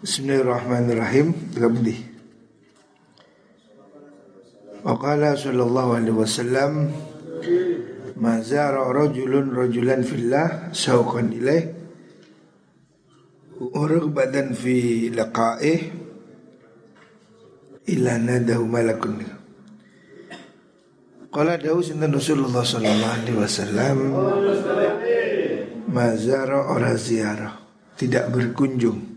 Bismillahirrahmanirrahim. Gabdi. Waqala sallallahu alaihi wasallam ma zara rajulun rajulan fillah syauqan ilaih badan fi liqa'ih illa nadahu malakun Qala dawu sinten Rasulullah sallallahu alaihi wasallam mazara ora ziarah tidak berkunjung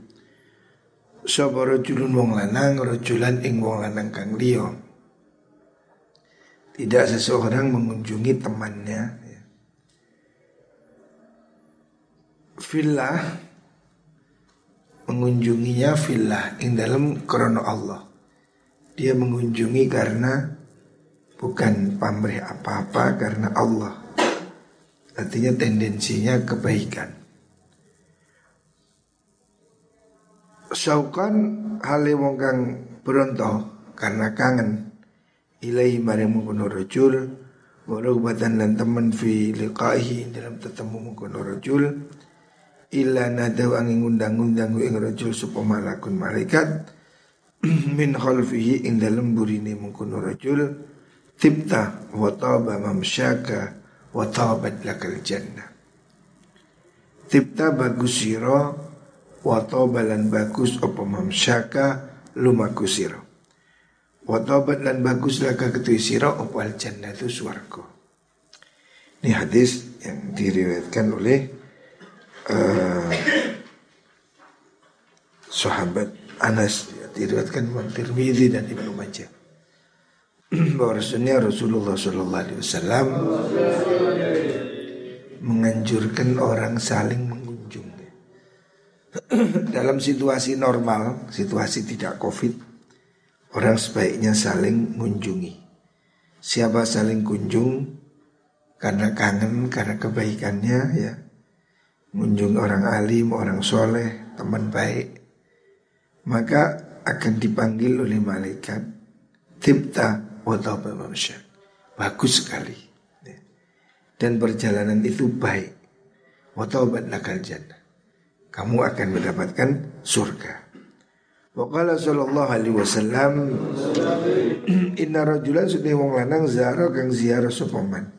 sapa rajulun wong lanang rajulan ing wong lanang kang liya tidak seseorang mengunjungi temannya ya. Villa mengunjunginya villa ing dalam krono Allah. Dia mengunjungi karena bukan pamrih apa-apa karena Allah. Artinya tendensinya kebaikan. Saukan hale wong kang beronto karena kangen. Ilai maring mengkono rajul wa batan dan teman fi liqaihi dalam tetemu mengkono rajul. Illa nadau angin ngundang-undang ing rajul sapa malakun malaikat. Min khalfihi ing dalam burine mengkono rajul. Tibta wa taba mamsyaka wa tabat lakal jannah. Tibta bagus wa balan bagus apa mamsyaka lumaku sira. Wa taubat lan bagus laka ketui sira apa al jannah itu swarga? Ini hadis yang diriwayatkan oleh uh, sahabat Anas. Ya, diriwayatkan Imam Tirmidzi dan Ibnu Majah. Bahwa Rasulullah Shallallahu Alaihi Wasallam menganjurkan orang saling dalam situasi normal, situasi tidak covid, orang sebaiknya saling mengunjungi. Siapa saling kunjung karena kangen, karena kebaikannya ya. Mengunjung orang alim, orang soleh, teman baik. Maka akan dipanggil oleh malaikat. Tipta watauba manusia. Bagus sekali. Ya. Dan perjalanan itu baik. Wataubat lakal jannah kamu akan mendapatkan surga. Waqala sallallahu alaihi wasallam Inna rajulan sudah wong lanang zara kang ziarah sopaman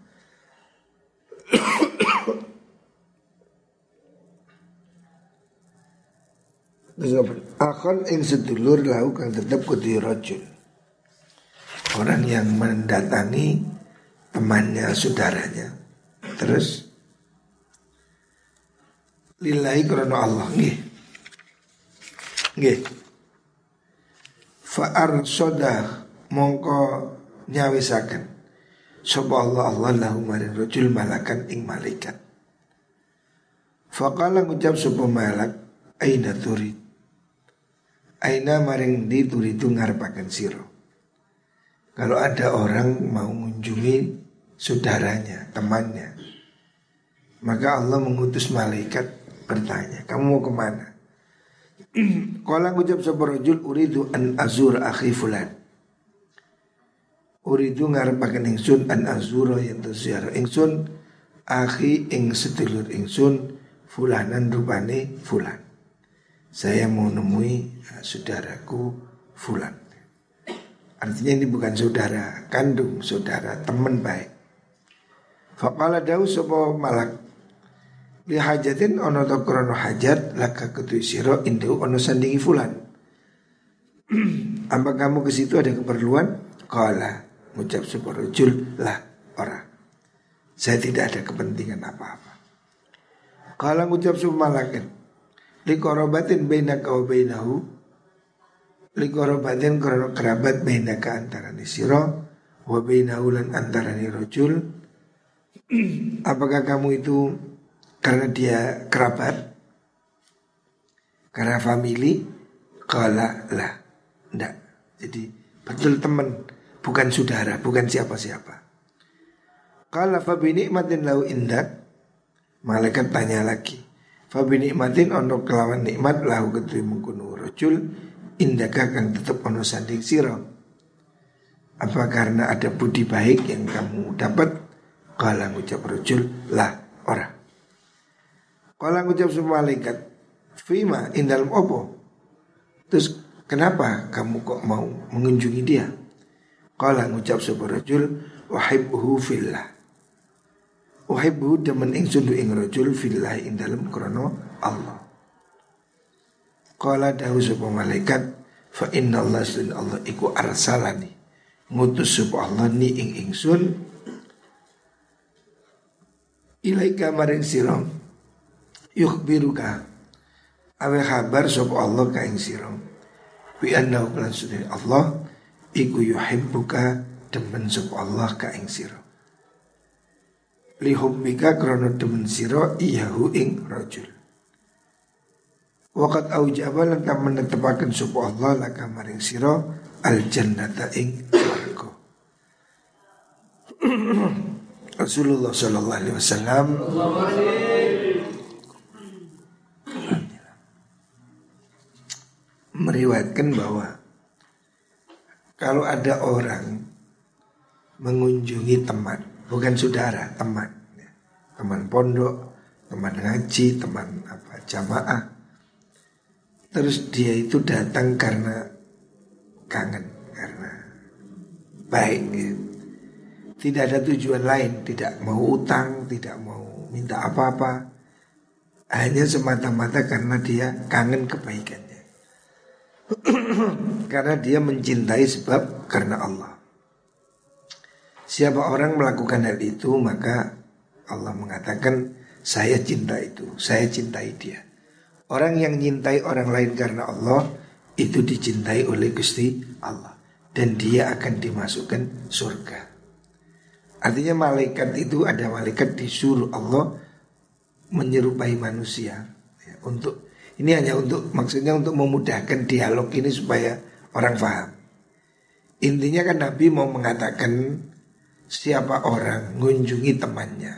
Akan ing sedulur lau kang tetap kudu rajul. Orang yang mendatangi temannya, saudaranya. Terus lillahi karena Allah. Nggih. Nggih. Fa arsoda mongko nyawisaken. Sapa Allah Allah lahu maring rajul malakan ing malaikat. Faqala ngucap sapa malak aina turid Aina maring di turidu ngarepaken siro Kalau ada orang mau mengunjungi saudaranya, temannya Maka Allah mengutus malaikat bertanya, kamu mau ke mana? Kala sapa rajul uridu an azur akhi fulan. Uridu ngarepaken ingsun an azura yang terziarah ingsun akhi ing sedulur ingsun fulanan rupane fulan. Saya mau nemui uh, saudaraku fulan. Artinya ini bukan saudara kandung, saudara teman baik. Faqala dawu sapa malak li hajatin ono to krono hajat laka ketui siro indu ono sandingi fulan. Apa kamu ke situ ada keperluan? Kala ngucap sebuah rujul lah orang. Saya tidak ada kepentingan apa-apa. Kala ngucap sebuah malakin. Li korobatin bina kau bainahu. Li korobatin krono kerabat bina ka antara siro. Wa bainahu lan antara rojul. Apakah kamu itu karena dia kerabat, karena family, kala lah, ndak. Jadi betul teman, bukan saudara, bukan siapa-siapa. Kala fabi nikmatin lau indak, malaikat tanya lagi. Fabi nikmatin ono kelawan nikmat lau ketui mengkunu rojul, indaka kang tetap ono sanding siro. Apa karena ada budi baik yang kamu dapat? Kala ngucap rojul lah orang. Kala ngucap semua malaikat Fima in dalam opo Terus kenapa kamu kok mau mengunjungi dia? Kala ngucap sebuah rajul wahibbuhu fillah. Wahibbuhu demen ingsun ing rajul fillah ing dalam krono Allah. Kala dahu sebuah malaikat fa inna Allah Allah iku arsalani ngutus sebuah Allah ni ing ingsun ilaika maring sira yukhbiruka. Awe kabar sapa Allah ka ing sira? Bi annahu lan Allah iku yuhibbuka demen sapa Allah ka ing sira. Lihubbika krana demen sira iyahu ing rajul. Wakat aujaba lan menetepaken sapa Allah laka maring sira al jannata ing swarga. Rasulullah sallallahu alaihi wasallam meriwayatkan bahwa kalau ada orang mengunjungi teman, bukan saudara, teman, ya. teman pondok, teman ngaji, teman apa jamaah, terus dia itu datang karena kangen, karena baik, ya. tidak ada tujuan lain, tidak mau utang, tidak mau minta apa-apa, hanya semata-mata karena dia kangen kebaikan. Karena dia mencintai sebab karena Allah. Siapa orang melakukan hal itu maka Allah mengatakan saya cinta itu, saya cintai dia. Orang yang cintai orang lain karena Allah Itu dicintai oleh Gusti Allah. Dan dia akan dimasukkan surga. Artinya malaikat itu ada malaikat disuruh Allah menyerupai manusia ya, untuk ini hanya untuk maksudnya untuk memudahkan dialog ini supaya orang paham. Intinya kan Nabi mau mengatakan siapa orang mengunjungi temannya.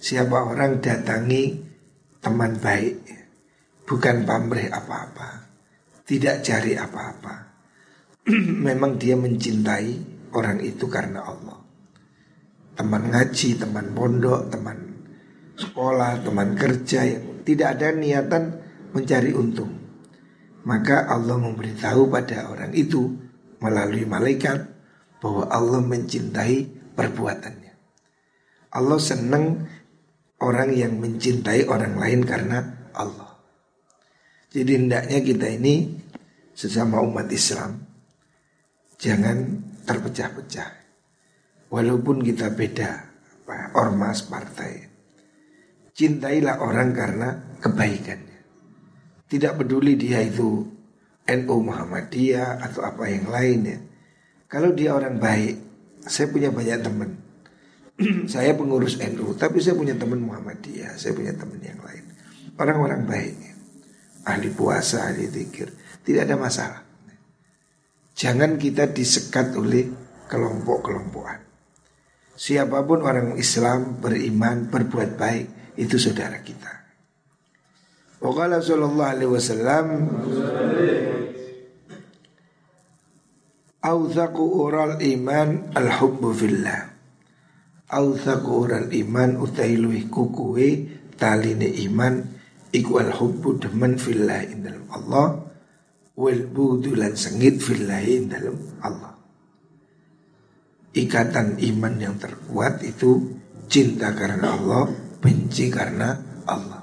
Siapa orang datangi teman baik. Bukan pamrih apa-apa. Tidak cari apa-apa. Memang dia mencintai orang itu karena Allah. Teman ngaji, teman pondok, teman sekolah, teman kerja yang tidak ada niatan mencari untung. Maka Allah memberitahu pada orang itu melalui malaikat bahwa Allah mencintai perbuatannya. Allah senang orang yang mencintai orang lain karena Allah. Jadi hendaknya kita ini sesama umat Islam jangan terpecah-pecah. Walaupun kita beda ormas partai. Cintailah orang karena kebaikan. Tidak peduli dia itu NU Muhammadiyah atau apa yang lainnya. Kalau dia orang baik, saya punya banyak teman. saya pengurus NU, tapi saya punya teman Muhammadiyah, saya punya teman yang lain. Orang-orang baik, ahli puasa, ahli zikir, tidak ada masalah. Jangan kita disekat oleh kelompok-kelompokan. Siapa pun orang Islam beriman berbuat baik itu saudara kita. Waqala sallallahu alaihi wasallam Awthaku ural iman al-hubbu fillah Awthaku ural iman utai luih kukuwe taline iman Iku al-hubbu demen fillah dalam Allah Wal budu sengit fillah dalam Allah Ikatan iman yang terkuat itu cinta karena Allah, benci karena Allah.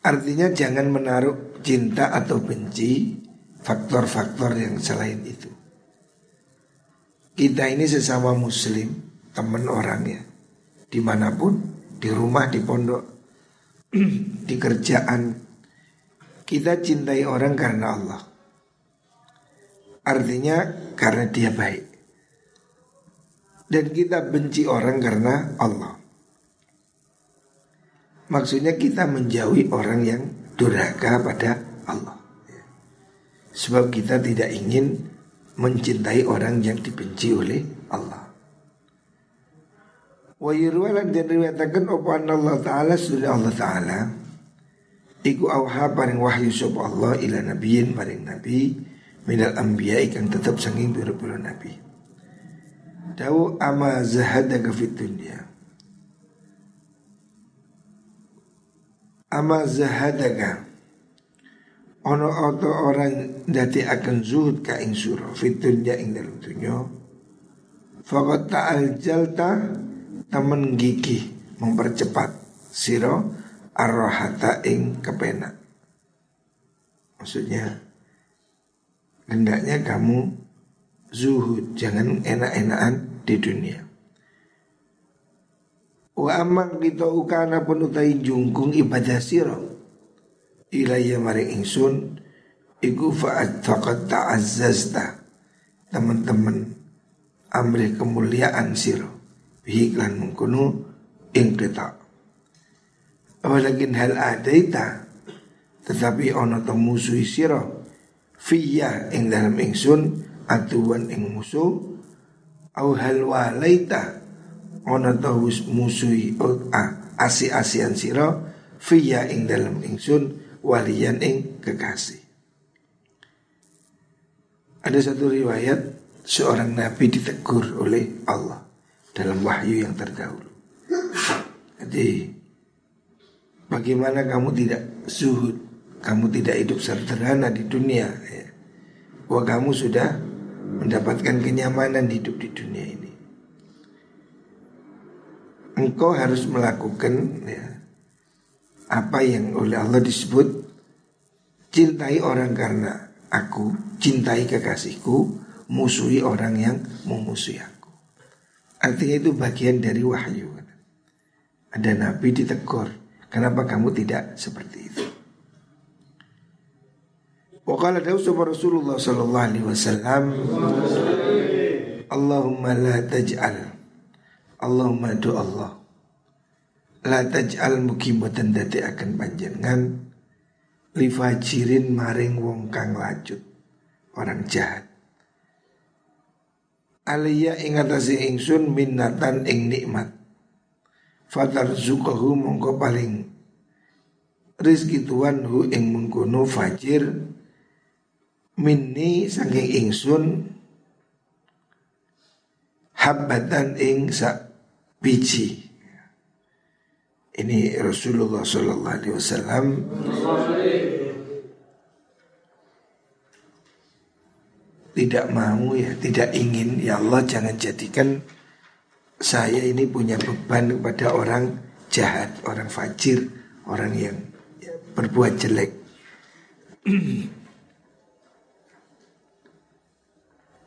Artinya jangan menaruh cinta atau benci faktor-faktor yang selain itu. Kita ini sesama muslim, teman orangnya. Di mana pun, di rumah, di pondok, di kerjaan. Kita cintai orang karena Allah. Artinya karena dia baik. Dan kita benci orang karena Allah. Maksudnya kita menjauhi orang yang durhaka pada Allah. Sebab kita tidak ingin mencintai orang yang dibenci oleh Allah. Wa yurwalan dan riwayatakan apa Allah Ta'ala sudah Allah Ta'ala Iku awha paring wahyu sop Allah ila nabiyin paring nabi Minal anbiya ikan tetap sanging biru-biru nabi. Dawu ama zahadaka fit dunia ama zahadaka. Ono auto orang dati akan zuhud ka ing suro fitunya ing dalam dunya Fakat ta'al jalta temen gigi mempercepat siro arrohata ing kepena. Maksudnya hendaknya kamu zuhud jangan enak-enakan di dunia Wa amang kita ukana pun utai jungkung ibadah siro Ilaiya maring ingsun Iku fa'ad faqad ta'azzazta. Teman-teman amrih kemuliaan siro bihi klan mengkono ing kita. Walakin hal adaita tetapi ono to musuhi siro fiya ing dalam ingsun atuan ing musuh. Au hal walaita ono to musuhi asi-asian siro fiya ing dalam ingsun walian ing kekasih ada satu riwayat seorang nabi ditegur oleh Allah dalam wahyu yang terdahulu. Jadi bagaimana kamu tidak zuhud, kamu tidak hidup sederhana di dunia. Ya. Wah kamu sudah mendapatkan kenyamanan hidup di dunia ini. Engkau harus melakukan ya, apa yang oleh Allah disebut cintai orang karena aku, cintai kekasihku, musuhi orang yang memusuhi aku. Artinya itu bagian dari wahyu. Ada nabi ditegur, kenapa kamu tidak seperti itu? Waqala dawsa Rasulullah sallallahu alaihi wasallam Allahumma la taj'al Allahumma do Allah. La taj'al mukimatan dati akan panjenengan Lifajirin maring wong kang lacut Orang jahat. Aliyah ingatasi ingsun minnatan ing nikmat. Fatar zukahu mongko paling Rizki tuan hu ing mengkono fajir. Minni saking ingsun Habbatan ing sa biji Ini Rasulullah Sallallahu Alaihi Wasallam tidak mau ya, tidak ingin ya Allah jangan jadikan saya ini punya beban kepada orang jahat, orang fajir, orang yang ya, berbuat jelek.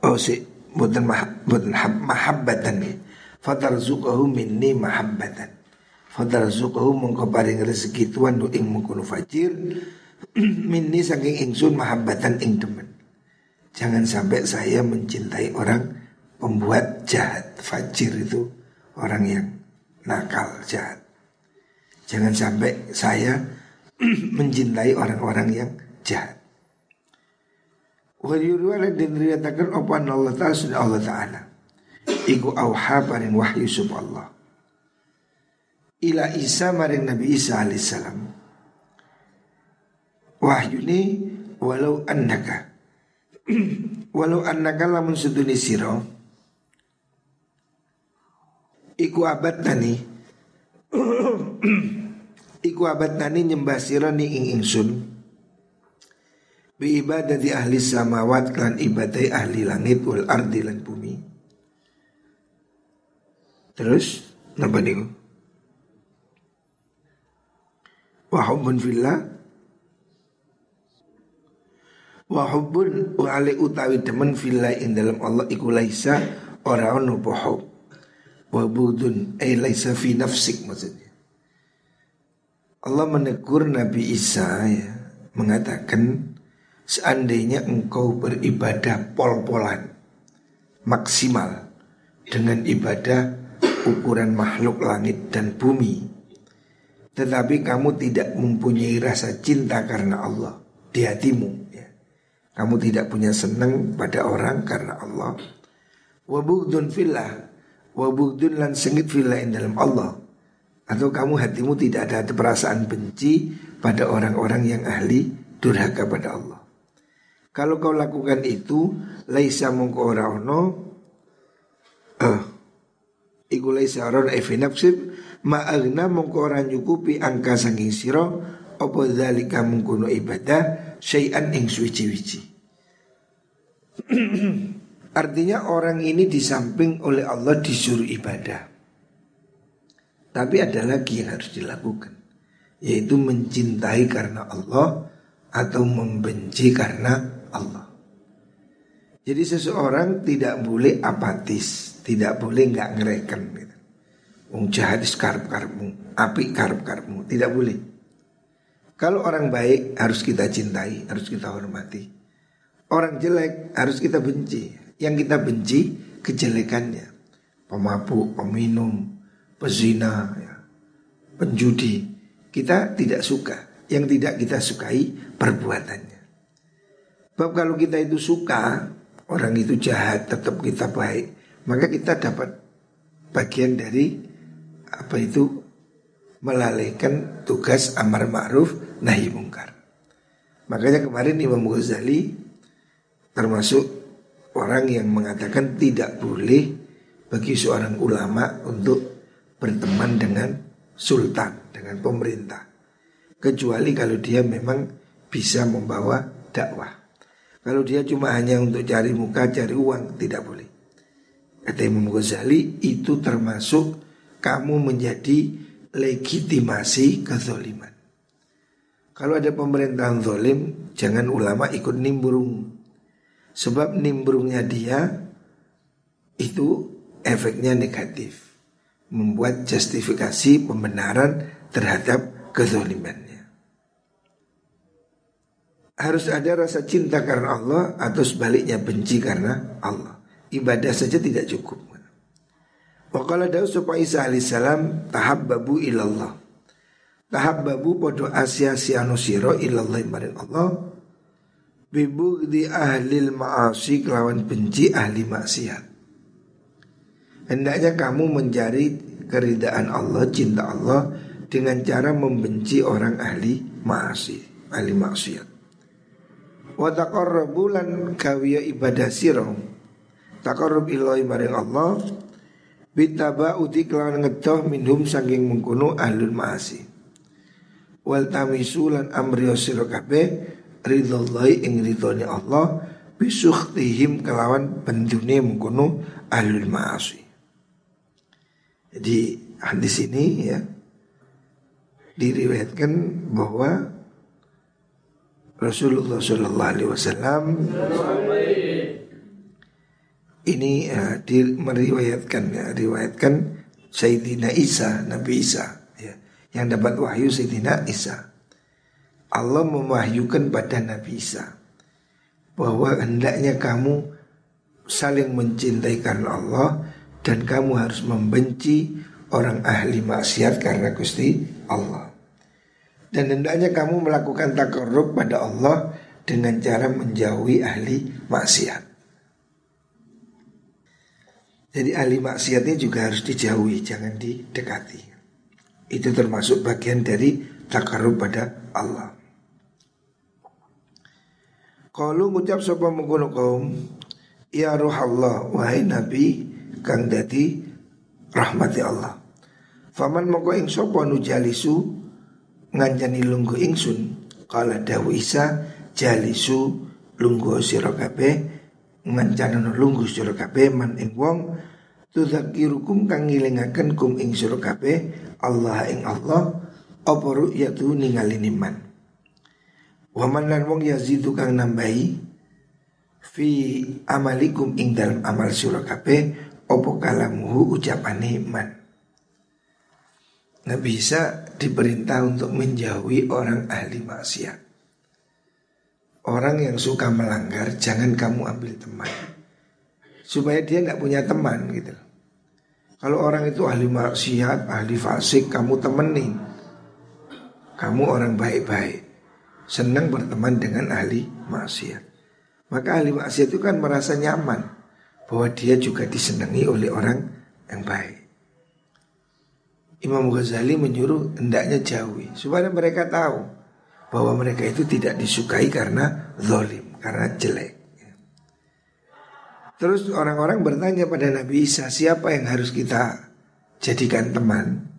oh si bukan mah, bukan mahabbatan ya. Fatarzuqahu minni mahabbatan. Fatarzuqahu mongko paring rezeki tuan ing mengkono fajir. Minni saking ingsun mahabbatan ing demen. Jangan sampai saya mencintai orang pembuat jahat. Fajir itu orang yang nakal jahat. Jangan sampai saya mencintai orang-orang yang jahat. Wa yurwala dan riyatakan opan Allah Ta'ala Allah Ta'ala Iku awha paring wahyu sub Allah. Ila Isa maring Nabi Isa alaihissalam Wahyu ini walau annaka. Walau annaka lamun seduni siro iku abad tani iku abad tani nyembah siro ni ing ingsun? Bi ibadati ahli samawat kan ibadai ahli langit wal ardi lan bumi terus napa niku? Wahubun fillah. Wa hubbun wa ali utawi demen fillah ing dalam Allah iku laisa ora ono pohon wa budun ay laisa fi nafsik maksudnya. Allah menegur Nabi Isa ya mengatakan seandainya engkau beribadah pol-polan maksimal dengan ibadah ukuran makhluk langit dan bumi tetapi kamu tidak mempunyai rasa cinta karena Allah di hatimu kamu tidak punya senang pada orang karena Allah. Wabudun fillah. Wabudun lan sengit fillah in dalam Allah. Atau kamu hatimu tidak ada perasaan benci pada orang-orang yang ahli durhaka pada Allah. Kalau kau lakukan itu, laisa mongko ora ono eh iku laisa ron efi nafsib ma'agna mongko ora nyukupi angka sanging sira apa dzalika mungkono ibadah syai'an ing suci-wici. Artinya orang ini di samping oleh Allah disuruh ibadah. Tapi ada lagi yang harus dilakukan Yaitu mencintai karena Allah Atau membenci karena Allah Jadi seseorang tidak boleh apatis Tidak boleh nggak ngereken gitu. Wong jahat karep karepmu Api karep karepmu Tidak boleh Kalau orang baik harus kita cintai Harus kita hormati Orang jelek harus kita benci Yang kita benci kejelekannya Pemabuk, peminum, pezina, ya, penjudi. Kita tidak suka. Yang tidak kita sukai perbuatannya. Sebab kalau kita itu suka, orang itu jahat, tetap kita baik, maka kita dapat bagian dari apa itu melalaikan tugas amar ma'ruf nahi mungkar. Makanya kemarin Imam Ghazali termasuk orang yang mengatakan tidak boleh bagi seorang ulama untuk berteman dengan sultan, dengan pemerintah. Kecuali kalau dia memang bisa membawa dakwah. Kalau dia cuma hanya untuk cari muka, cari uang, tidak boleh. Kata Imam Ghazali, itu termasuk kamu menjadi legitimasi kezoliman. Kalau ada pemerintahan zolim, jangan ulama ikut nimbrung. Sebab nimbrungnya dia itu efeknya negatif membuat justifikasi pembenaran terhadap kezalimannya. Harus ada rasa cinta karena Allah atau sebaliknya benci karena Allah. Ibadah saja tidak cukup. Wakala Daud supaya Isa alaihissalam babu ilallah. babu podo asya siano siro ilallah maring Allah. Bibu di ahli ma'asi kelawan benci ahli maksiat. Hendaknya kamu mencari keridaan Allah, cinta Allah dengan cara membenci orang ahli maasi, ahli maksiat. Wa taqarrabu lan kawiya ibadah sira. Taqarrub ilahi maring Allah bitaba uti kelawan ngedoh minhum saking mengkono ahlul maasi. Wal tamisu lan amriyo sira kabeh ridhallahi ing ridhone Allah bisuhtihim kelawan bendune mengkono ahlul maasi. Jadi hadis ini ya diriwayatkan bahwa Rasulullah Shallallahu Alaihi Wasallam ini ya, di, meriwayatkan ya, riwayatkan Sayyidina Isa Nabi Isa ya, yang dapat wahyu Sayyidina Isa Allah mewahyukan pada Nabi Isa bahwa hendaknya kamu saling mencintai karena Allah dan kamu harus membenci orang ahli maksiat karena Gusti Allah. Dan hendaknya kamu melakukan takarrub pada Allah dengan cara menjauhi ahli maksiat. Jadi ahli maksiatnya juga harus dijauhi, jangan didekati. Itu termasuk bagian dari takarrub pada Allah. Kalau ngucap sapa mengkono kaum, ya roh Allah, wahai Nabi, kang dadi rahmati Allah. Faman moko ing sapa nu jalisu nganjani lungguh ingsun kala dawu Isa jalisu lungguh sira ngancana lungguh sira kabeh man ing wong tudzakirukum kang ngilingaken kum ing sira kabeh Allah ing Allah apa ru'yatu ningali niman. Waman lan wong yazidu kang nambahi fi amalikum ing dalam amal sira kabeh opo kalamuhu ucapane iman. Nggak bisa diperintah untuk menjauhi orang ahli maksiat. Orang yang suka melanggar jangan kamu ambil teman. Supaya dia nggak punya teman gitu. Kalau orang itu ahli maksiat, ahli fasik, kamu temenin. Kamu orang baik-baik. Senang berteman dengan ahli maksiat. Maka ahli maksiat itu kan merasa nyaman bahwa dia juga disenangi oleh orang yang baik. Imam Ghazali menyuruh hendaknya jauhi supaya mereka tahu bahwa mereka itu tidak disukai karena zalim, karena jelek. Terus orang-orang bertanya pada Nabi Isa siapa yang harus kita jadikan teman?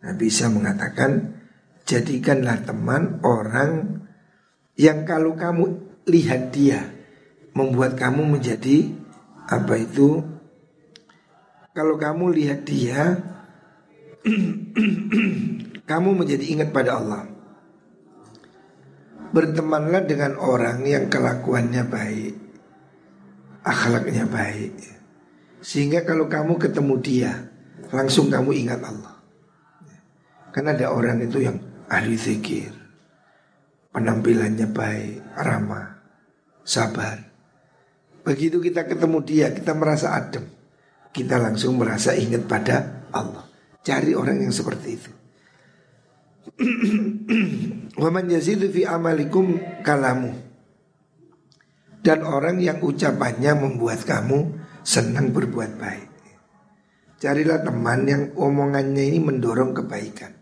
Nabi Isa mengatakan jadikanlah teman orang yang kalau kamu lihat dia membuat kamu menjadi apa itu kalau kamu lihat dia kamu menjadi ingat pada Allah bertemanlah dengan orang yang kelakuannya baik akhlaknya baik sehingga kalau kamu ketemu dia langsung kamu ingat Allah karena ada orang itu yang ahli zikir penampilannya baik ramah sabar begitu kita ketemu dia kita merasa adem kita langsung merasa ingat pada Allah. Cari orang yang seperti itu. Waman yazidu fi amalikum kalamu. Dan orang yang ucapannya membuat kamu senang berbuat baik. Carilah teman yang omongannya ini mendorong kebaikan.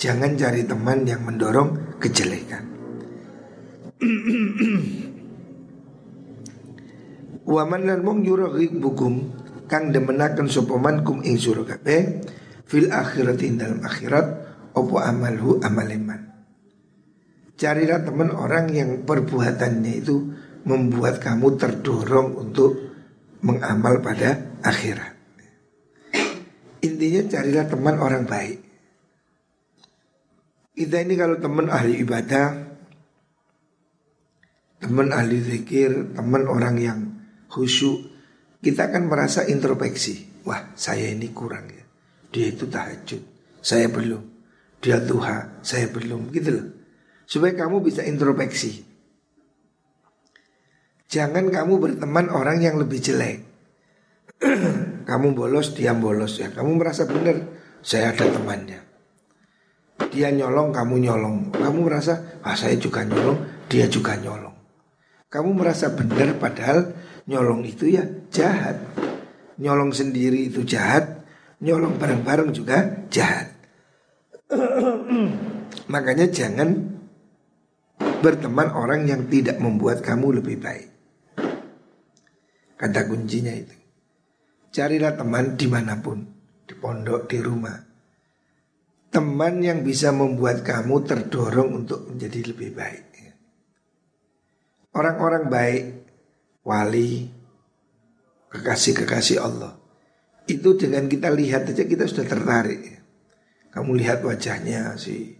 Jangan cari teman yang mendorong kejelekan. Waman lan mong yuragik bukum kang demenaken sopoman kum ing sura kabeh fil akhirat dalam akhirat opo amalhu amaleman. Carilah teman orang yang perbuatannya itu membuat kamu terdorong untuk mengamal pada akhirat. Intinya carilah teman orang baik. Kita ini kalau teman ahli ibadah, teman ahli zikir, teman orang yang khusyuk, kita akan merasa introspeksi. Wah, saya ini kurang ya. Dia itu tahajud, saya belum. Dia tuha, saya belum. Gitu loh. Supaya kamu bisa introspeksi. Jangan kamu berteman orang yang lebih jelek. kamu bolos, dia bolos ya. Kamu merasa benar, saya ada temannya. Dia nyolong, kamu nyolong. Kamu merasa, ah saya juga nyolong, dia juga nyolong. Kamu merasa benar padahal nyolong itu ya jahat. Nyolong sendiri itu jahat, nyolong bareng-bareng juga jahat. Makanya jangan berteman orang yang tidak membuat kamu lebih baik. Kata kuncinya itu. Carilah teman di mana pun, di pondok, di rumah. Teman yang bisa membuat kamu terdorong untuk menjadi lebih baik. Orang-orang baik wali, kekasih-kekasih Allah. Itu dengan kita lihat aja kita sudah tertarik. Kamu lihat wajahnya si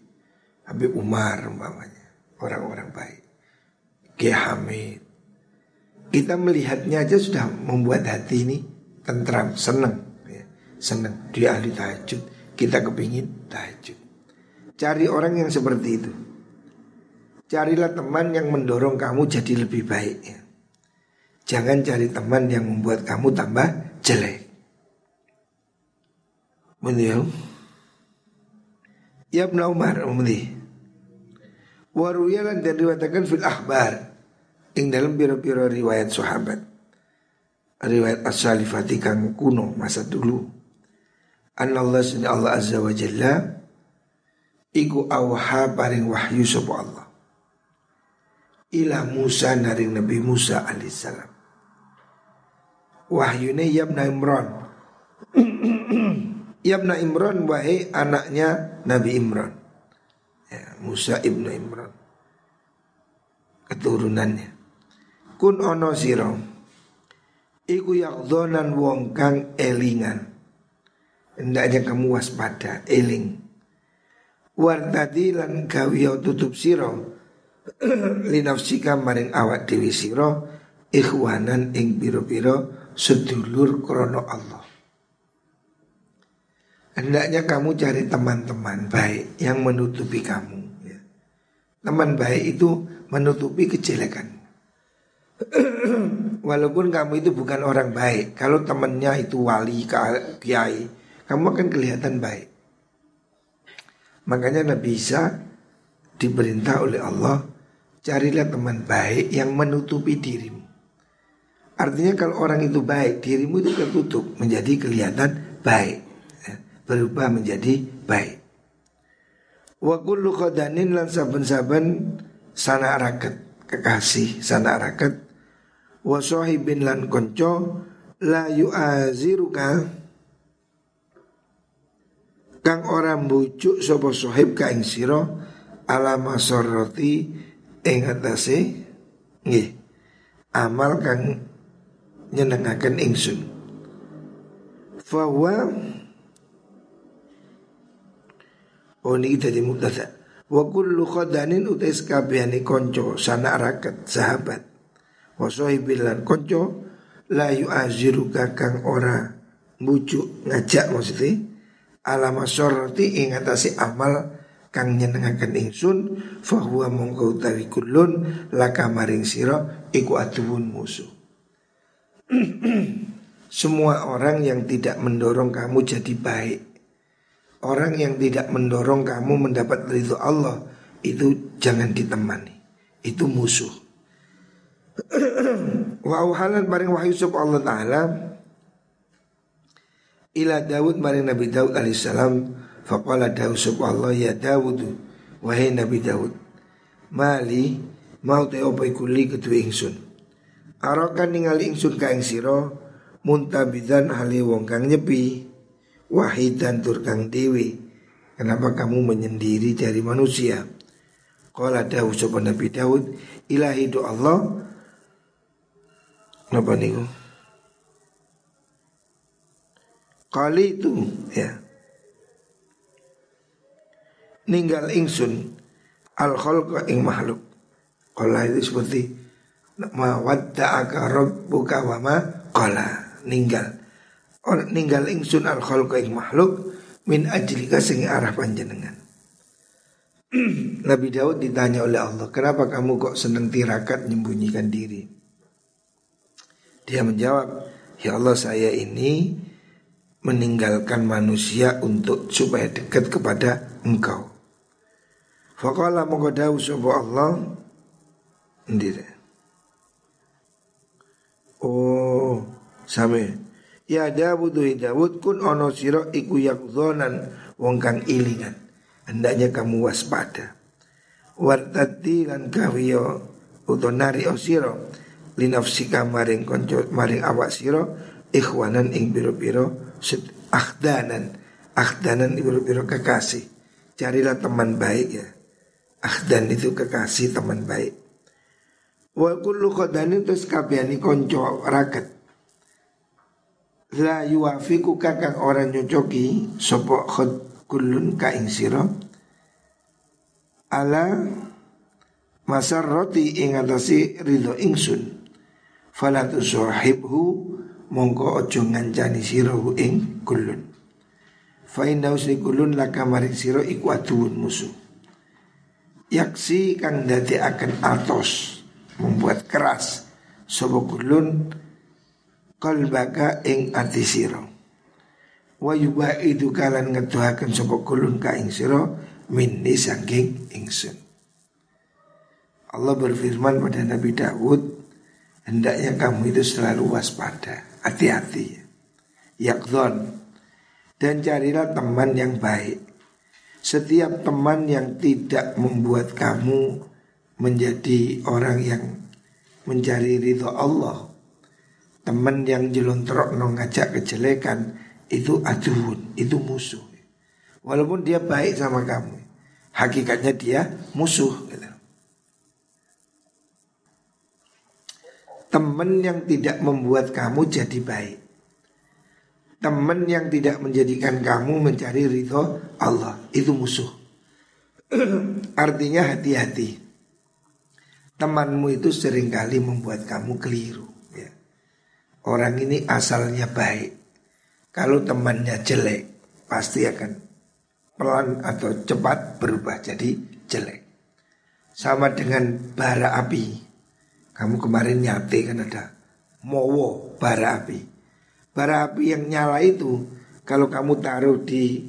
Habib Umar umpamanya, orang-orang baik. Kiai Hamid. Kita melihatnya aja sudah membuat hati ini tentram, senang. Ya. Senang, dia ahli tahajud. Kita kepingin tahajud. Cari orang yang seperti itu. Carilah teman yang mendorong kamu jadi lebih baik. Ya. Jangan cari teman yang membuat kamu tambah jelek. Menil. Ya Ibn Umar umri. Waruyalan dan riwayatkan fil akhbar. Ing dalam biro-biro riwayat sahabat. Riwayat as-salifati kang kuno masa dulu. An Allah Allah azza wa jalla. Iku awha paring wahyu sapa Allah. Ila Musa naring Nabi Musa alaihissalam wahyune Yabna Imran Yabna Imran wahai anaknya Nabi Imran. Ya, Musa ibnu Imran. Keturunannya. Kun ono siro iku yakdonan wong kang elingan. Hendaknya kamu waspada eling. Wartadi lan gawe tutup siro linafsika maring awak dewi siro ikhwanan ing piro-piro sedulur krono Allah. Hendaknya kamu cari teman-teman baik yang menutupi kamu. Ya. Teman baik itu menutupi kejelekan. Walaupun kamu itu bukan orang baik, kalau temannya itu wali, kiai, kamu akan kelihatan baik. Makanya Nabi Isa diperintah oleh Allah, carilah teman baik yang menutupi dirimu. Artinya kalau orang itu baik, dirimu itu tertutup menjadi kelihatan baik, berubah menjadi baik. Wa kullu qadanin lan saben-saben sana raket kekasih sana raket wa sahibin lan konco la yu'aziruka kang ora bujuk sapa sahib ka ing sira ala masorroti ing atase nggih amal kang nyenengaken ingsun fawa Oh ini jadi mubtada Wa kullu khadanin utais kabehane konco sana rakat sahabat. Wa sahibilan konco La yu'aziruka kang ora bujuk ngajak maksudnya Alama sorti ingatasi amal kang nyenengaken ingsun fahuwa mongko utawi kulun laka maring sira iku atuwun musuh. Semua orang yang tidak mendorong kamu jadi baik Orang yang tidak mendorong kamu mendapat ridho Allah Itu jangan ditemani. Itu musuh. Wa uhalan maring wahyu sub Allah Ta'ala Ila Dawud maring Nabi Dawud alaihissalam Faqala Dawud sub Allah ya Dawud Wahai Nabi Dawud Mali mau te opai kuli ketua ingsun? Arokan ningali ingsun ka ing sira muntabidan hale wong kang nyepi wahidan tur kang dewi kenapa kamu menyendiri dari manusia? Qala Dawud sapa Nabi Daud ilahi do Allah. Napa niku? Kali itu ya. Ninggal ingsun Al khalqa ing makhluk. Kala itu seperti Ma wadda'aka rabbuka wa ma Qala. Ninggal orang ninggal ingsun al khalqa ing makhluk min ajlika sing arah panjenengan. Nabi Daud ditanya oleh Allah Kenapa kamu kok senang tirakat menyembunyikan diri? Dia menjawab Ya Allah saya ini Meninggalkan manusia untuk Supaya dekat kepada engkau. Faqala moga dawu Allah. Ndire. Oh Same Ya Dawud Dawud kun ono siro iku yakzonan wong kang ilingan. Hendaknya kamu waspada. Wartati lan kawiyo utonari siro Linafsika maring konco maring awak siro Ikhwanan ing biro-biro Akhdanan. Akhdanan biro-biro kekasih. Carilah teman baik ya. Akhdan itu kekasih teman baik. Wa kullu khadanin terus kabiani konco rakat la yuafiku kakang orang nyocoki sopo khod kulun ka ing sira. Ala masarroti ing atasi ridho ingsun. Fala tusahibhu mongko ojo ngancani sira ing kulun fa inna kulun laka maring sira iku aduun musuh. Yaksi kang dadi akan atos membuat keras sopo kulun qalbaka ing ati sira. Wa yubaidu kalan ngetuhaken sapa kulun ka ing sira minni saking ingsun. Allah berfirman pada Nabi Daud hendaknya kamu itu selalu waspada hati-hati. Yakdon dan carilah teman yang baik. Setiap teman yang tidak membuat kamu menjadi orang yang mencari ridho Allah teman yang jelontrok no ngajak kejelekan itu aduun, itu musuh. Walaupun dia baik sama kamu, hakikatnya dia musuh. Gitu. Teman yang tidak membuat kamu jadi baik. Teman yang tidak menjadikan kamu mencari ridho Allah itu musuh. Artinya hati-hati. Temanmu itu sering kali membuat kamu keliru. Orang ini asalnya baik. Kalau temannya jelek Pasti akan pelan atau cepat berubah jadi jelek. Sama dengan bara api. Kamu kemarin nyate kan ada Mowo bara api. Bara api yang nyala itu Kalau kamu taruh di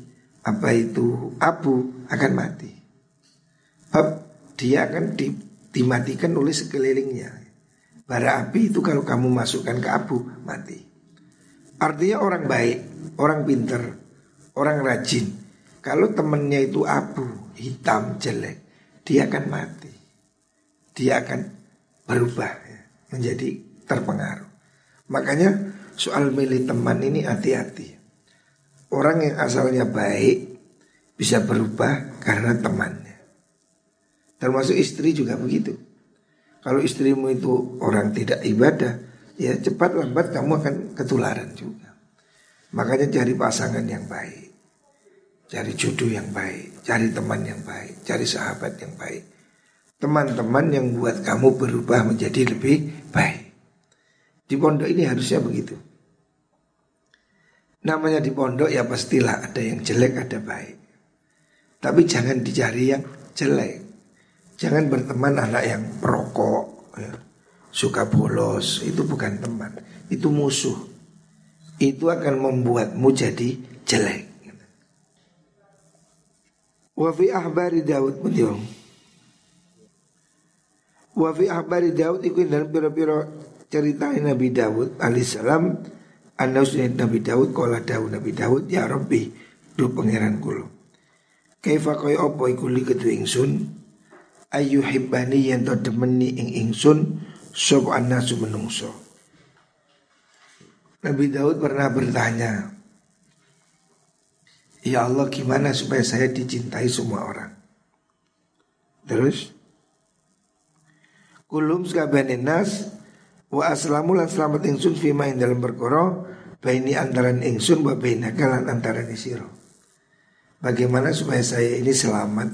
apa itu abu akan mati. Dia akan dimatikan oleh sekelilingnya Bara api itu kalau kamu masukkan ke abu mati. Artinya orang baik, orang pinter, orang rajin. Kalau temennya itu abu, hitam, jelek, dia akan mati. Dia akan berubah ya, menjadi terpengaruh. Makanya soal milih teman ini hati-hati. Orang yang asalnya baik bisa berubah karena temannya. Termasuk istri juga begitu. Kalau istrimu itu orang tidak ibadah, ya cepat lambat kamu akan ketularan juga. Makanya cari pasangan yang baik. Cari jodoh yang baik, cari teman yang baik, cari sahabat yang baik. Teman-teman yang buat kamu berubah menjadi lebih baik. Di pondok ini harusnya begitu. Namanya di pondok ya pastilah ada yang jelek ada baik. Tapi jangan dicari yang jelek. Jangan berteman anak yang perokok, ya. suka bolos, itu bukan teman, itu musuh. Itu akan membuatmu jadi jelek. Wa fi ahbari Daud menjong. Wa fi ahbari Daud iku dalam pira-pira cerita Nabi Daud alaihissalam anda Nabi Daud kala Daud Nabi Daud ya Rabbi du pangeran kula. Kaifa kaya apa iku li ketu ingsun ayu hibbani yang to demeni ing ingsun sop anasu menungso. Nabi Daud pernah bertanya, Ya Allah gimana supaya saya dicintai semua orang? Terus Kulum sekabani nas Wa aslamu lan selamat ingsun Fima yang dalam berkoro Baini antaran ingsun Wa bainaka antaran isiro Bagaimana supaya saya ini selamat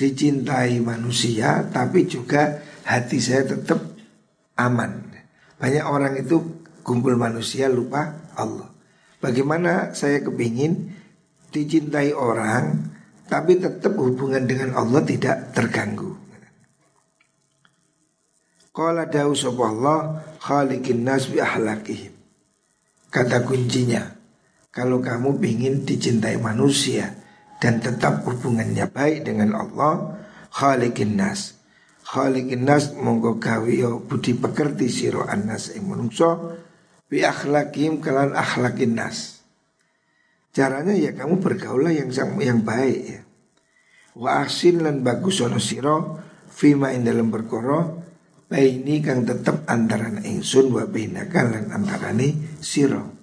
Dicintai manusia Tapi juga hati saya tetap aman Banyak orang itu kumpul manusia lupa Allah Bagaimana saya kepingin dicintai orang tapi tetap hubungan dengan Allah tidak terganggu. Qala dawu Allah khaliqin nas bi. Kata kuncinya, kalau kamu ingin dicintai manusia dan tetap hubungannya baik dengan Allah, khaliqin nas. Khaliqin nas monggo gawe budi pekerti sira annas ing manungsa bi akhlakim kalan akhlakin nas. Caranya ya kamu bergaulah yang yang baik ya. Wa ahsin lan bagus ono siro fima in dalam berkoro ini kang tetep antara ingsun wa bainaka lan antarane siro.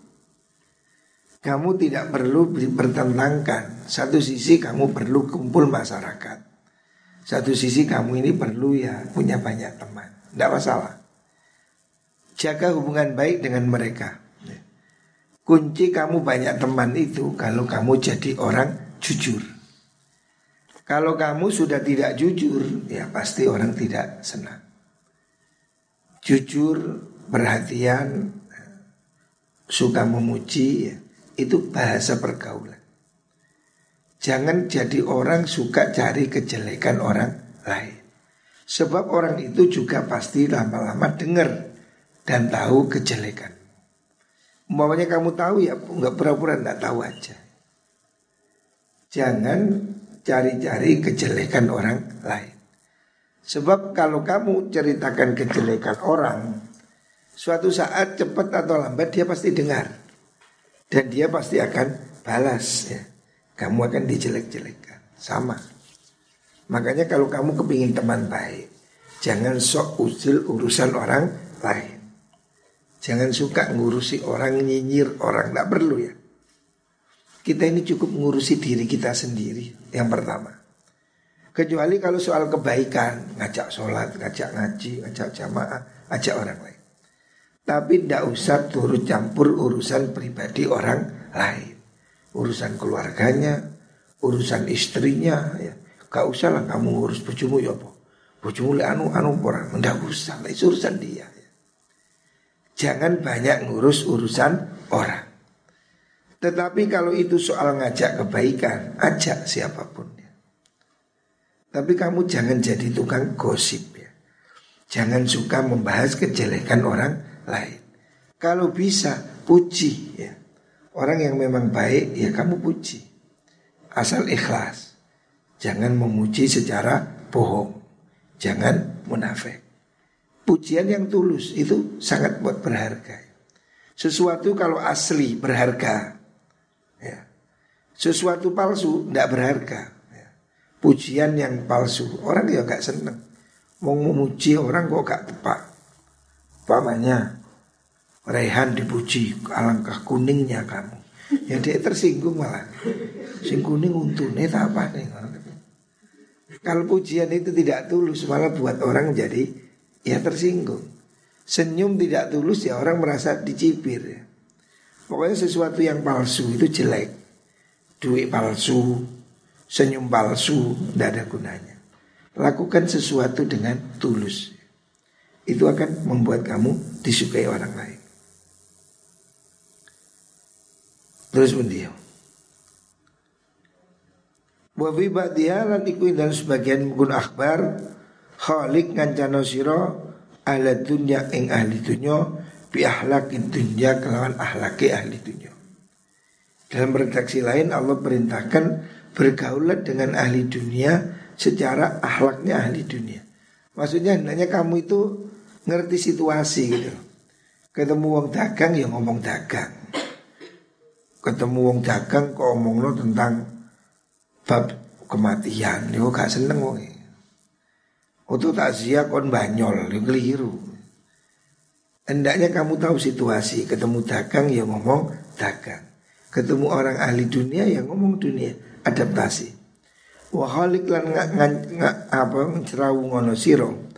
Kamu tidak perlu bertentangkan. Satu sisi kamu perlu kumpul masyarakat. Satu sisi kamu ini perlu ya punya banyak teman. Tidak masalah. Jaga hubungan baik dengan mereka. Kunci kamu banyak teman itu kalau kamu jadi orang jujur. Kalau kamu sudah tidak jujur, ya pasti orang tidak senang. Jujur, perhatian, suka memuji, ya, itu bahasa pergaulan. Jangan jadi orang suka cari kejelekan orang lain. Sebab orang itu juga pasti lama-lama dengar dan tahu kejelekan. Umpamanya kamu tahu ya nggak pura-pura nggak tahu aja. Jangan cari-cari kejelekan orang lain. Sebab kalau kamu ceritakan kejelekan orang, suatu saat cepat atau lambat dia pasti dengar. Dan dia pasti akan balas ya. Kamu akan dijelek-jelekkan. Sama. Makanya kalau kamu kepingin teman baik, jangan sok usil urusan orang lain. Jangan suka ngurusi orang nyinyir orang Tidak perlu ya Kita ini cukup ngurusi diri kita sendiri Yang pertama Kecuali kalau soal kebaikan Ngajak sholat, ngajak ngaji, ngajak jamaah Ajak orang lain Tapi tidak usah turut campur urusan pribadi orang lain Urusan keluarganya Urusan istrinya ya. Gak usah lah kamu ngurus bujumu ya po Bujumu anu anu orang Tidak usah lah itu urusan dia Jangan banyak ngurus urusan orang. Tetapi kalau itu soal ngajak kebaikan, ajak siapa pun ya. Tapi kamu jangan jadi tukang gosip ya. Jangan suka membahas kejelekan orang lain. Kalau bisa puji ya. Orang yang memang baik ya kamu puji. Asal ikhlas. Jangan memuji secara bohong. Jangan munafik pujian yang tulus itu sangat buat berharga. Sesuatu kalau asli berharga, ya. sesuatu palsu tidak berharga. Ya. Pujian yang palsu orang ya gak seneng. Mau memuji orang kok gak tepat. Pamannya Rehan dipuji alangkah kuningnya kamu. Ya dia tersinggung malah. Sing kuning untune tak apa nih. Kalau pujian itu tidak tulus malah buat orang jadi ya tersinggung. Senyum tidak tulus ya orang merasa dicibir ya. Pokoknya sesuatu yang palsu itu jelek. Duit palsu, senyum palsu, tidak ada gunanya. Lakukan sesuatu dengan tulus. Itu akan membuat kamu disukai orang lain. Terus mendiam. Wa fi ba'diha lan iku dan sebagian mungkin akhbar khalik ngancana sira ala dunya ing ahli dunya bi ahlakin dunya kelawan ahlaki ahli dunya. Dalam redaksi lain Allah perintahkan bergaulat dengan ahli dunia secara ahlaknya ahli dunia. Maksudnya hendaknya kamu itu ngerti situasi gitu. Ketemu wong dagang ya ngomong dagang ketemu wong dagang kok omong lo tentang bab kematian, yo gak seneng wong. Untuk takziah kon banyol, yo keliru. Hendaknya kamu tahu situasi, ketemu dagang ya ngomong dagang. Ketemu orang ahli dunia ya ngomong dunia, adaptasi. Wahalik lan ngak ngak apa ngerawu ngono siro.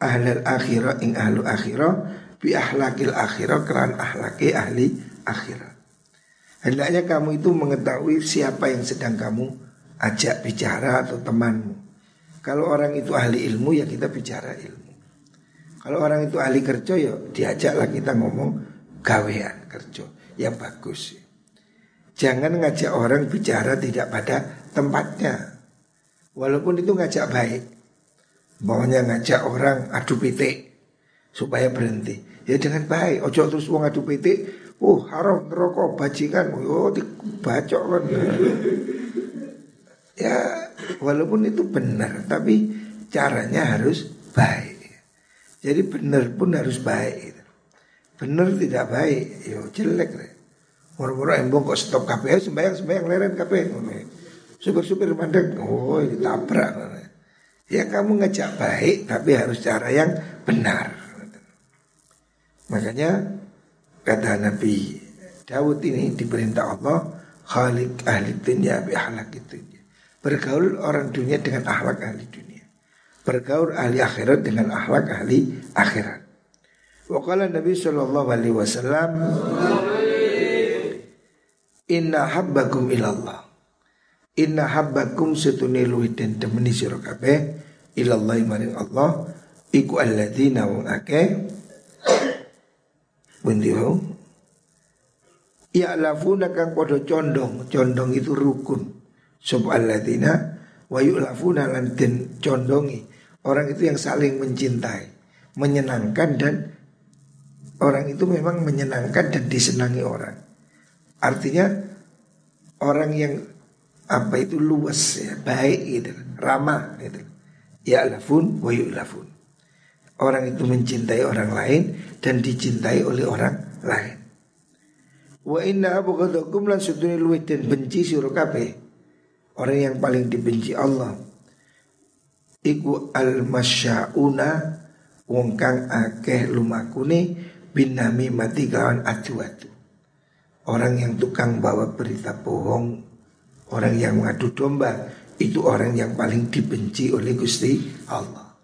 Ahlal akhirah ing ahlu akhirah bi ahlakil akhirah kelan ahlaki ahli akhirah. Hendaknya kamu itu mengetahui siapa yang sedang kamu ajak bicara atau temanmu. Kalau orang itu ahli ilmu ya kita bicara ilmu. Kalau orang itu ahli kerja ya diajaklah kita ngomong gawean kerja yang bagus. Jangan ngajak orang bicara tidak pada tempatnya. Walaupun itu ngajak baik. Maunya ngajak orang adu pitik supaya berhenti. Ya dengan baik. Ojo terus wong adu pitik Oh haram rokok bajingan. Oh dibacok kan Ya walaupun itu benar Tapi caranya harus baik. Jadi benar pun harus baik. Benar tidak baik Yo jelek Murah-murah embong kok stop KPI Sembayang sembayang leren KPI Supir-supir mandek Oh ditabrak Ya kamu ngejak baik Tapi harus cara yang benar. Makanya Kata Nabi Daud ini diperintah Allah Khalik ahli dunia bi ahlak dunia Bergaul orang dunia dengan ahlak ahli dunia. Bergaul ahli akhirat dengan ahlak ahli akhirat. Wakala Nabi Sallallahu Alaihi Wasallam Inna habbakum ilallah. Inna habbakum setuni luwih dan temeni sira kabeh ilallah maring Allah iku alladzina wong Bundiho Ya lafuna kang podo condong. Condong itu rukun. Sob alladzina Wa yu'lafuna lantin condongi. Orang itu yang saling mencintai Menyenangkan dan Orang itu memang menyenangkan dan disenangi orang. Artinya Orang yang Apa itu luas ya Baik gitu Ramah gitu Ya lafun wa yu'lafun Orang itu mencintai orang lain dan dicintai oleh orang lain. Wa inna abghadakum lan sudune luwih dan benci sira kabeh. Orang yang paling dibenci Allah iku al masyauna wong kang akeh lumakune binami mati kawan adu-adu. Orang yang tukang bawa berita bohong, orang yang mengadu domba, itu orang yang paling dibenci oleh Gusti Allah.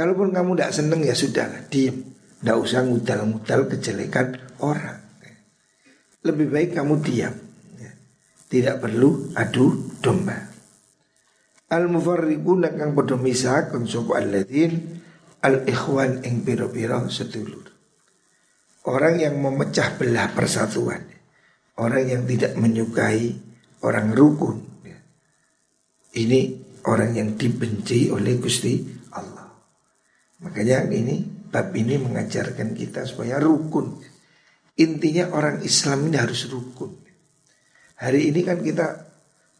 Kalaupun kamu tidak seneng ya sudah diem. Tidak usah ngudal-ngudal kejelekan orang. Lebih baik kamu diam. Tidak perlu adu domba. Al mufarriquna kang padha misahakun sapa alladzin al ikhwan ing pira-pira sedulur. Orang yang memecah belah persatuan. Orang yang tidak menyukai orang rukun. Ini orang yang dibenci oleh Gusti. Makanya ini bab ini mengajarkan kita supaya rukun. Intinya orang Islam ini harus rukun. Hari ini kan kita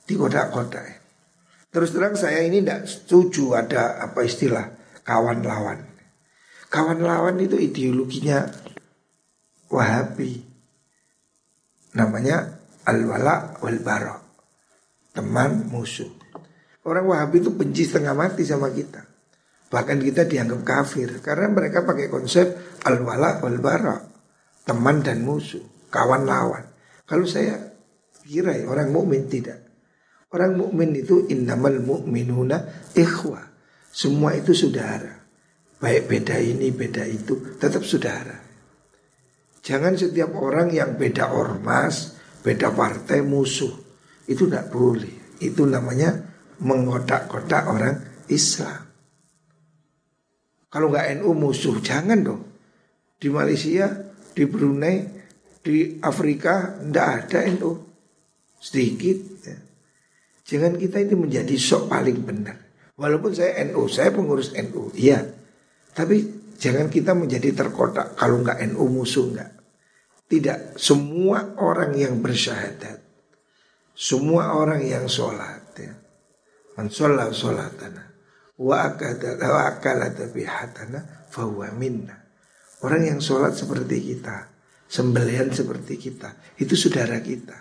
di kota-kota. Terus terang saya ini tidak setuju ada apa istilah kawan lawan. Kawan lawan itu ideologinya Wahabi. Namanya al-wala wal bara. Teman musuh. Orang Wahabi itu benci setengah mati sama kita. Bahkan kita dianggap kafir karena mereka pakai konsep al-wala wal bara, teman dan musuh, kawan lawan. Kalau saya kira ya, orang mukmin tidak. Orang mukmin itu innamal mu'minuna ikhwah. Semua itu saudara. Baik beda ini, beda itu, tetap saudara. Jangan setiap orang yang beda ormas, beda partai musuh. Itu tidak boleh. Itu namanya mengotak-kotak orang Islam. Kalau nggak NU musuh, jangan dong. Di Malaysia, di Brunei, di Afrika, tidak ada NU. Sedikit. Ya. Jangan kita ini menjadi sok paling benar. Walaupun saya NU, saya pengurus NU, iya. Tapi jangan kita menjadi terkotak kalau nggak NU musuh nggak. Tidak, semua orang yang bersyahadat, semua orang yang sholat, ya. Man sholat sholatana wa fahuwa minna. Orang yang sholat seperti kita, sembelihan seperti kita, itu saudara kita.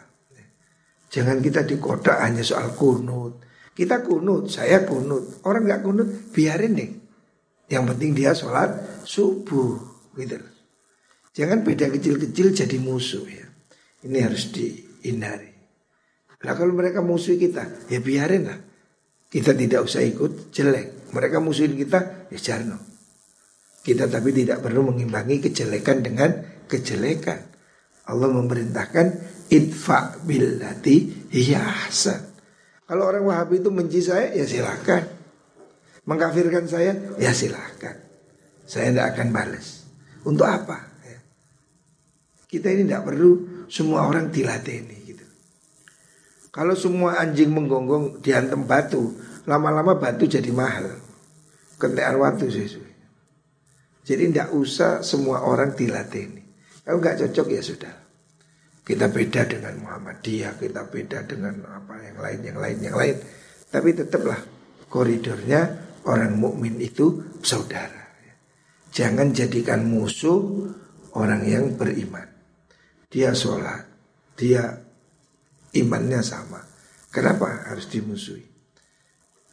Jangan kita di kota hanya soal kunut. Kita kunut, saya kunut. Orang nggak kunut, biarin deh. Yang penting dia sholat subuh, gitu. Jangan beda kecil-kecil jadi musuh ya. Ini harus dihindari. Nah kalau mereka musuh kita, ya biarin lah. Kita tidak usah ikut jelek. Mereka musuhin kita, ya jarno. Kita tapi tidak perlu mengimbangi kejelekan dengan kejelekan. Allah memerintahkan idfa billati hiya ahsan. Kalau orang Wahabi itu menci saya, ya silahkan. Mengkafirkan saya, ya silahkan. Saya tidak akan balas. Untuk apa? Ya. Kita ini tidak perlu semua orang dilatih kalau semua anjing menggonggong diantem batu, lama-lama batu jadi mahal. Kentean waktu sesuai. Jadi tidak usah semua orang dilatih. Kalau nggak cocok ya sudah. Kita beda dengan Muhammadiyah, kita beda dengan apa yang lain, yang lain, yang lain. Tapi tetaplah koridornya orang mukmin itu saudara. Jangan jadikan musuh orang yang beriman. Dia sholat, dia imannya sama. Kenapa harus dimusuhi?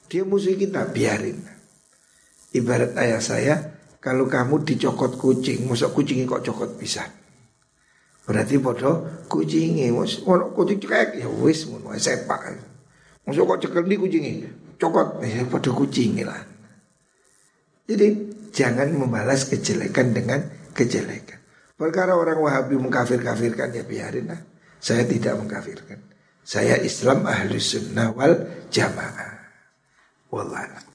Dia musuhi kita, biarin. Ibarat ayah saya, kalau kamu dicokot kucing, masuk kucingnya kok cokot bisa. Berarti bodoh kucingnya, mau kucing cekek ya wis mau sepak. Masuk kok cekel di kucingnya, cokot ya bodoh kucingnya lah. Jadi jangan membalas kejelekan dengan kejelekan. Perkara orang Wahabi mengkafir-kafirkan ya biarin lah. Saya tidak mengkafirkan. Saya Islam ahli sunnah wal jamaah. Wallah.